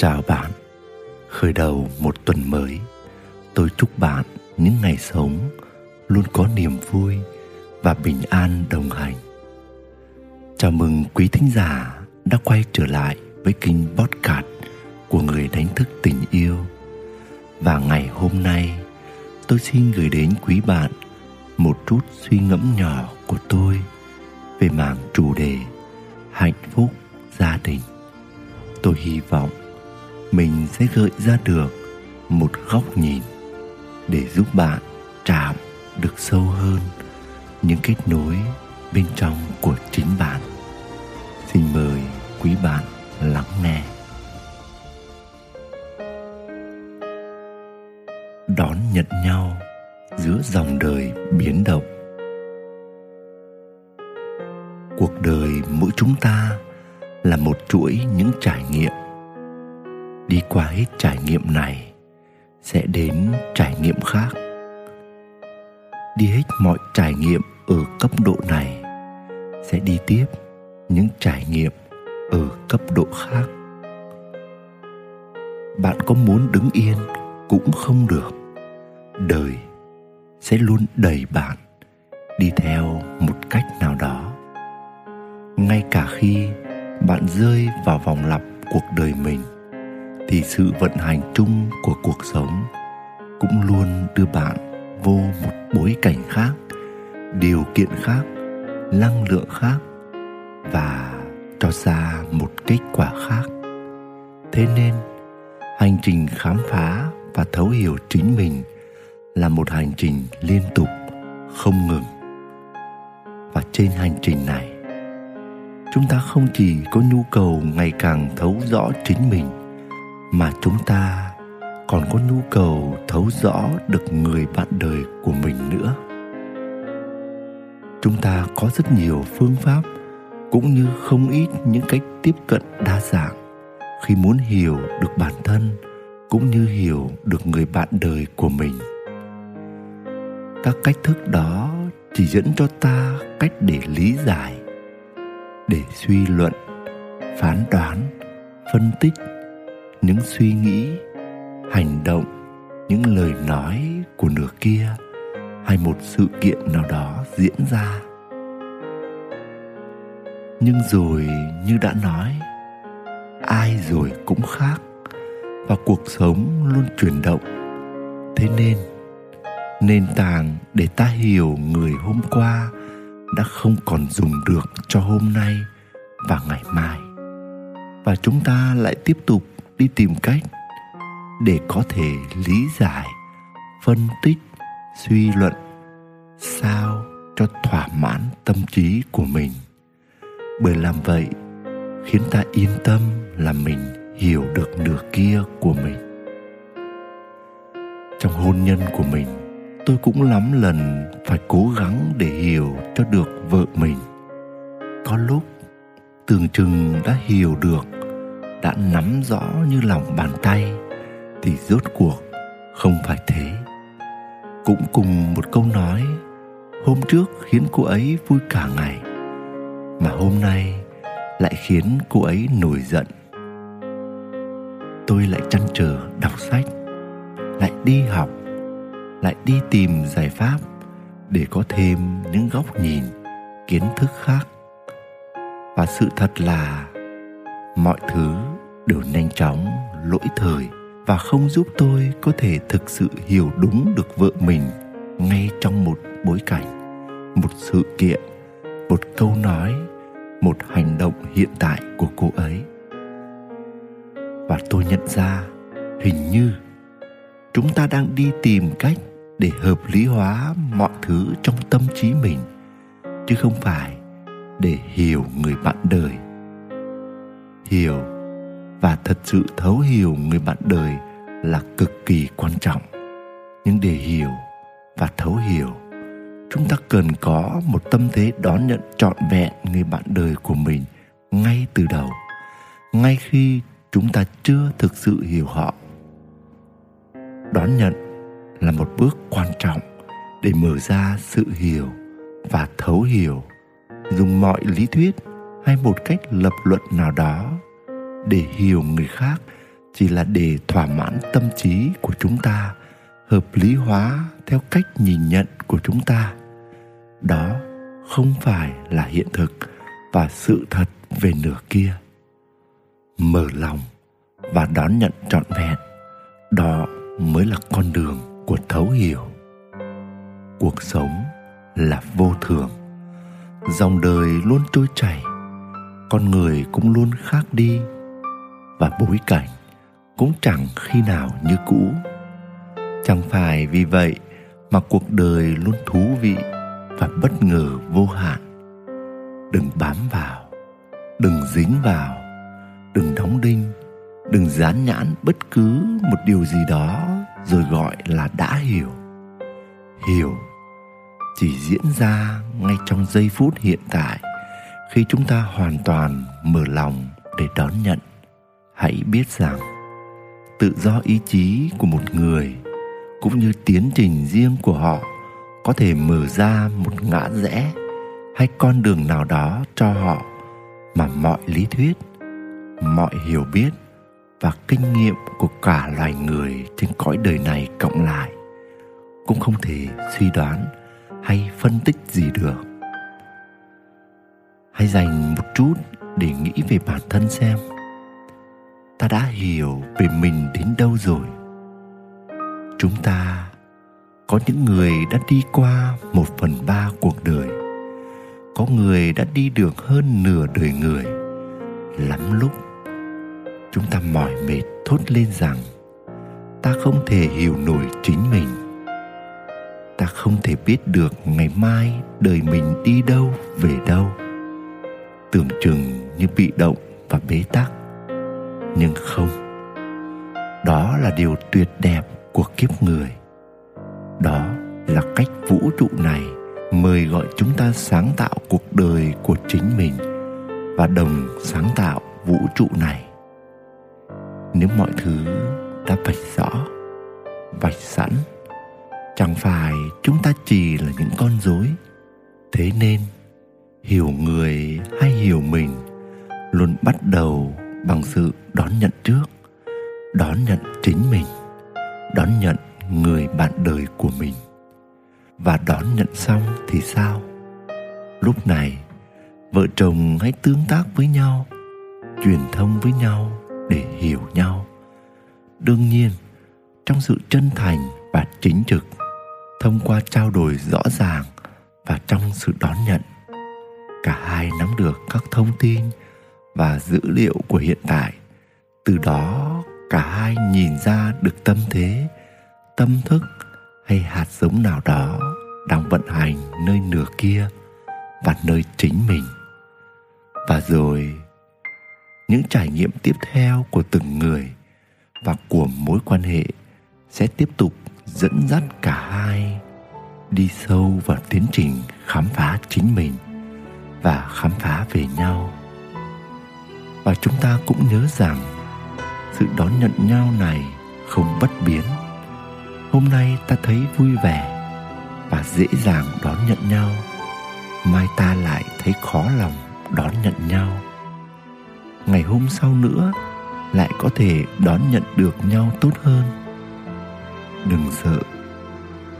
Chào bạn, khởi đầu một tuần mới, tôi chúc bạn những ngày sống luôn có niềm vui và bình an đồng hành. Chào mừng quý thính giả đã quay trở lại với kênh podcast của người đánh thức tình yêu. Và ngày hôm nay, tôi xin gửi đến quý bạn một chút suy ngẫm nhỏ của tôi về mảng chủ đề hạnh phúc gia đình. Tôi hy vọng mình sẽ gợi ra được một góc nhìn để giúp bạn chạm được sâu hơn những kết nối bên trong của chính bạn. Xin mời quý bạn hết trải nghiệm này sẽ đến trải nghiệm khác. Đi hết mọi trải nghiệm ở cấp độ này sẽ đi tiếp những trải nghiệm ở cấp độ khác. Bạn có muốn đứng yên cũng không được. Đời sẽ luôn đẩy bạn đi theo một cách nào đó. Ngay cả khi bạn rơi vào vòng lặp cuộc đời mình thì sự vận hành chung của cuộc sống cũng luôn đưa bạn vô một bối cảnh khác, điều kiện khác, năng lượng khác và cho ra một kết quả khác. Thế nên, hành trình khám phá và thấu hiểu chính mình là một hành trình liên tục, không ngừng. Và trên hành trình này, chúng ta không chỉ có nhu cầu ngày càng thấu rõ chính mình mà chúng ta còn có nhu cầu thấu rõ được người bạn đời của mình nữa. Chúng ta có rất nhiều phương pháp cũng như không ít những cách tiếp cận đa dạng. Khi muốn hiểu được bản thân cũng như hiểu được người bạn đời của mình. Các cách thức đó chỉ dẫn cho ta cách để lý giải, để suy luận, phán đoán, phân tích những suy nghĩ, hành động, những lời nói của nửa kia hay một sự kiện nào đó diễn ra. Nhưng rồi như đã nói, ai rồi cũng khác và cuộc sống luôn chuyển động. Thế nên, nền tảng để ta hiểu người hôm qua đã không còn dùng được cho hôm nay và ngày mai. Và chúng ta lại tiếp tục đi tìm cách để có thể lý giải, phân tích, suy luận sao cho thỏa mãn tâm trí của mình. Bởi làm vậy khiến ta yên tâm là mình hiểu được nửa kia của mình. Trong hôn nhân của mình, tôi cũng lắm lần phải cố gắng để hiểu cho được vợ mình. Có lúc tưởng chừng đã hiểu được đã nắm rõ như lòng bàn tay, thì rốt cuộc không phải thế. Cũng cùng một câu nói, hôm trước khiến cô ấy vui cả ngày, mà hôm nay lại khiến cô ấy nổi giận. Tôi lại chăn trở đọc sách, lại đi học, lại đi tìm giải pháp để có thêm những góc nhìn, kiến thức khác. Và sự thật là, mọi thứ đều nhanh chóng, lỗi thời và không giúp tôi có thể thực sự hiểu đúng được vợ mình ngay trong một bối cảnh, một sự kiện, một câu nói, một hành động hiện tại của cô ấy. Và tôi nhận ra, hình như chúng ta đang đi tìm cách để hợp lý hóa mọi thứ trong tâm trí mình, chứ không phải để hiểu người bạn đời. Hiểu và thật sự thấu hiểu người bạn đời là cực kỳ quan trọng. Nhưng để hiểu và thấu hiểu, chúng ta cần có một tâm thế đón nhận trọn vẹn người bạn đời của mình ngay từ đầu, ngay khi chúng ta chưa thực sự hiểu họ. Đón nhận là một bước quan trọng để mở ra sự hiểu và thấu hiểu, dùng mọi lý thuyết hay một cách lập luận nào đó để hiểu người khác chỉ là để thỏa mãn tâm trí của chúng ta, hợp lý hóa theo cách nhìn nhận của chúng ta. Đó không phải là hiện thực và sự thật về nửa kia. Mở lòng và đón nhận trọn vẹn, đó mới là con đường của thấu hiểu. Cuộc sống là vô thường, dòng đời luôn trôi chảy, con người cũng luôn khác đi và bối cảnh cũng chẳng khi nào như cũ. Chẳng phải vì vậy mà cuộc đời luôn thú vị và bất ngờ vô hạn. Đừng bám vào, đừng dính vào, đừng đóng đinh, đừng dán nhãn bất cứ một điều gì đó rồi gọi là đã hiểu. Hiểu chỉ diễn ra ngay trong giây phút hiện tại khi chúng ta hoàn toàn mở lòng để đón nhận hãy biết rằng, tự do ý chí của một người cũng như tiến trình riêng của họ có thể mở ra một ngã rẽ hay con đường nào đó cho họ mà mọi lý thuyết, mọi hiểu biết và kinh nghiệm của cả loài người trên cõi đời này cộng lại cũng không thể suy đoán hay phân tích gì được. Hãy dành một chút để nghĩ về bản thân xem ta đã hiểu về mình đến đâu rồi. Chúng ta có những người đã đi qua một phần ba cuộc đời. Có người đã đi được hơn nửa đời người. Lắm lúc chúng ta mỏi mệt thốt lên rằng, ta không thể hiểu nổi chính mình. Ta không thể biết được ngày mai đời mình đi đâu, về đâu. Tưởng chừng như bị động và bế tắc nhưng không. Đó là điều tuyệt đẹp của kiếp người. Đó là cách vũ trụ này mời gọi chúng ta sáng tạo cuộc đời của chính mình và đồng sáng tạo vũ trụ này. Nếu mọi thứ đã vạch rõ vạch sẵn, chẳng phải chúng ta chỉ là những con rối. Thế nên, hiểu người hay hiểu mình luôn bắt đầu bằng sự đón nhận trước, đón nhận chính mình, đón nhận người bạn đời của mình. Và đón nhận xong thì sao? Lúc này, vợ chồng hãy tương tác với nhau, truyền thông với nhau để hiểu nhau. Đương nhiên, trong sự chân thành và chính trực, thông qua trao đổi rõ ràng và trong sự đón nhận, cả hai nắm được các thông tin và dữ liệu của hiện tại. Từ đó, cả hai nhìn ra được tâm thế, tâm thức hay hạt giống nào đó đang vận hành nơi nửa kia và nơi chính mình. Và rồi, những trải nghiệm tiếp theo của từng người và của mối quan hệ sẽ tiếp tục dẫn dắt cả hai đi sâu vào tiến trình khám phá chính mình và khám phá về nhau và chúng ta cũng nhớ rằng sự đón nhận nhau này không bất biến. Hôm nay ta thấy vui vẻ và dễ dàng đón nhận nhau. Mai ta lại thấy khó lòng đón nhận nhau. Ngày hôm sau nữa lại có thể đón nhận được nhau tốt hơn. Đừng sợ,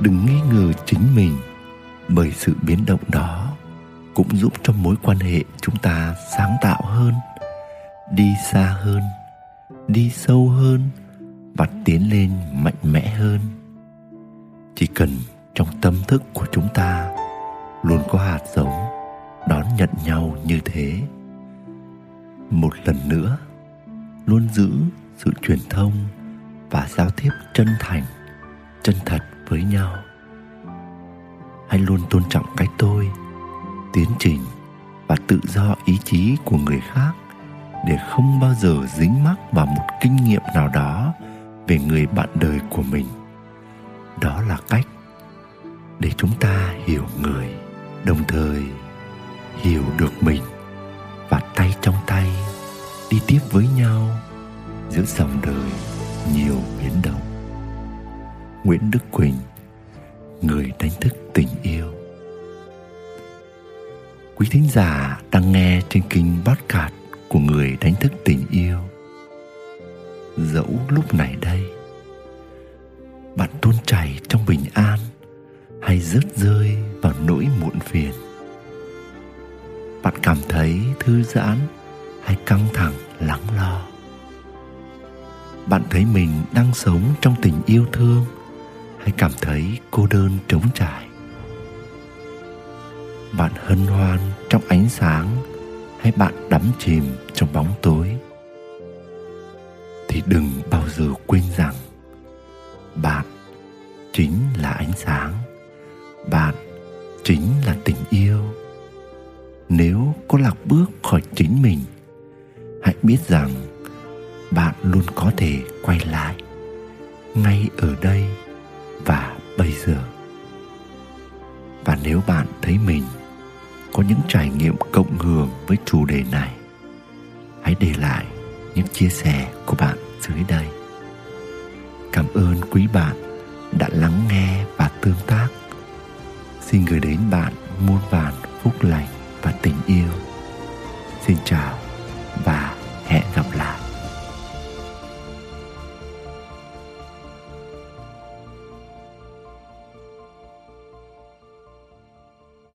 đừng nghi ngờ chính mình bởi sự biến động đó cũng giúp cho mối quan hệ chúng ta sáng tạo hơn đi xa hơn, đi sâu hơn và tiến lên mạnh mẽ hơn. Chỉ cần trong tâm thức của chúng ta luôn có hạt giống đón nhận nhau như thế. Một lần nữa, luôn giữ sự truyền thông và giao tiếp chân thành, chân thật với nhau. Hãy luôn tôn trọng cái tôi, tiến trình và tự do ý chí của người khác để không bao giờ dính mắc vào một kinh nghiệm nào đó về người bạn đời của mình. Đó là cách để chúng ta hiểu người, đồng thời hiểu được mình và tay trong tay đi tiếp với nhau giữa dòng đời nhiều biến động. Nguyễn đức quỳnh, người đánh thức tình yêu. Quý thính giả đang nghe trên kênh podcast của người đánh thức tình yêu. Dẫu lúc này đây, bạn tuôn chảy trong bình an hay rớt rơi vào nỗi muộn phiền. Bạn cảm thấy thư giãn hay căng thẳng, lắng lo. Bạn thấy mình đang sống trong tình yêu thương hay cảm thấy cô đơn trống trải. Bạn hân hoan trong ánh sáng hay bạn đắm chìm trong bóng tối. Thì đừng bao giờ quên rằng, bạn chính là ánh sáng. Bạn chính là tình yêu. Nếu có lạc bước khỏi chính mình, hãy biết rằng bạn luôn có thể quay lại ngay ở đây và bây giờ. Và nếu bạn thấy mình có những trải nghiệm cộng hưởng với chủ đề này. Hãy để lại những chia sẻ của bạn dưới đây. Cảm ơn quý bạn đã lắng nghe và tương tác. Xin gửi đến bạn muôn vàn phúc lành và tình yêu. Xin chào và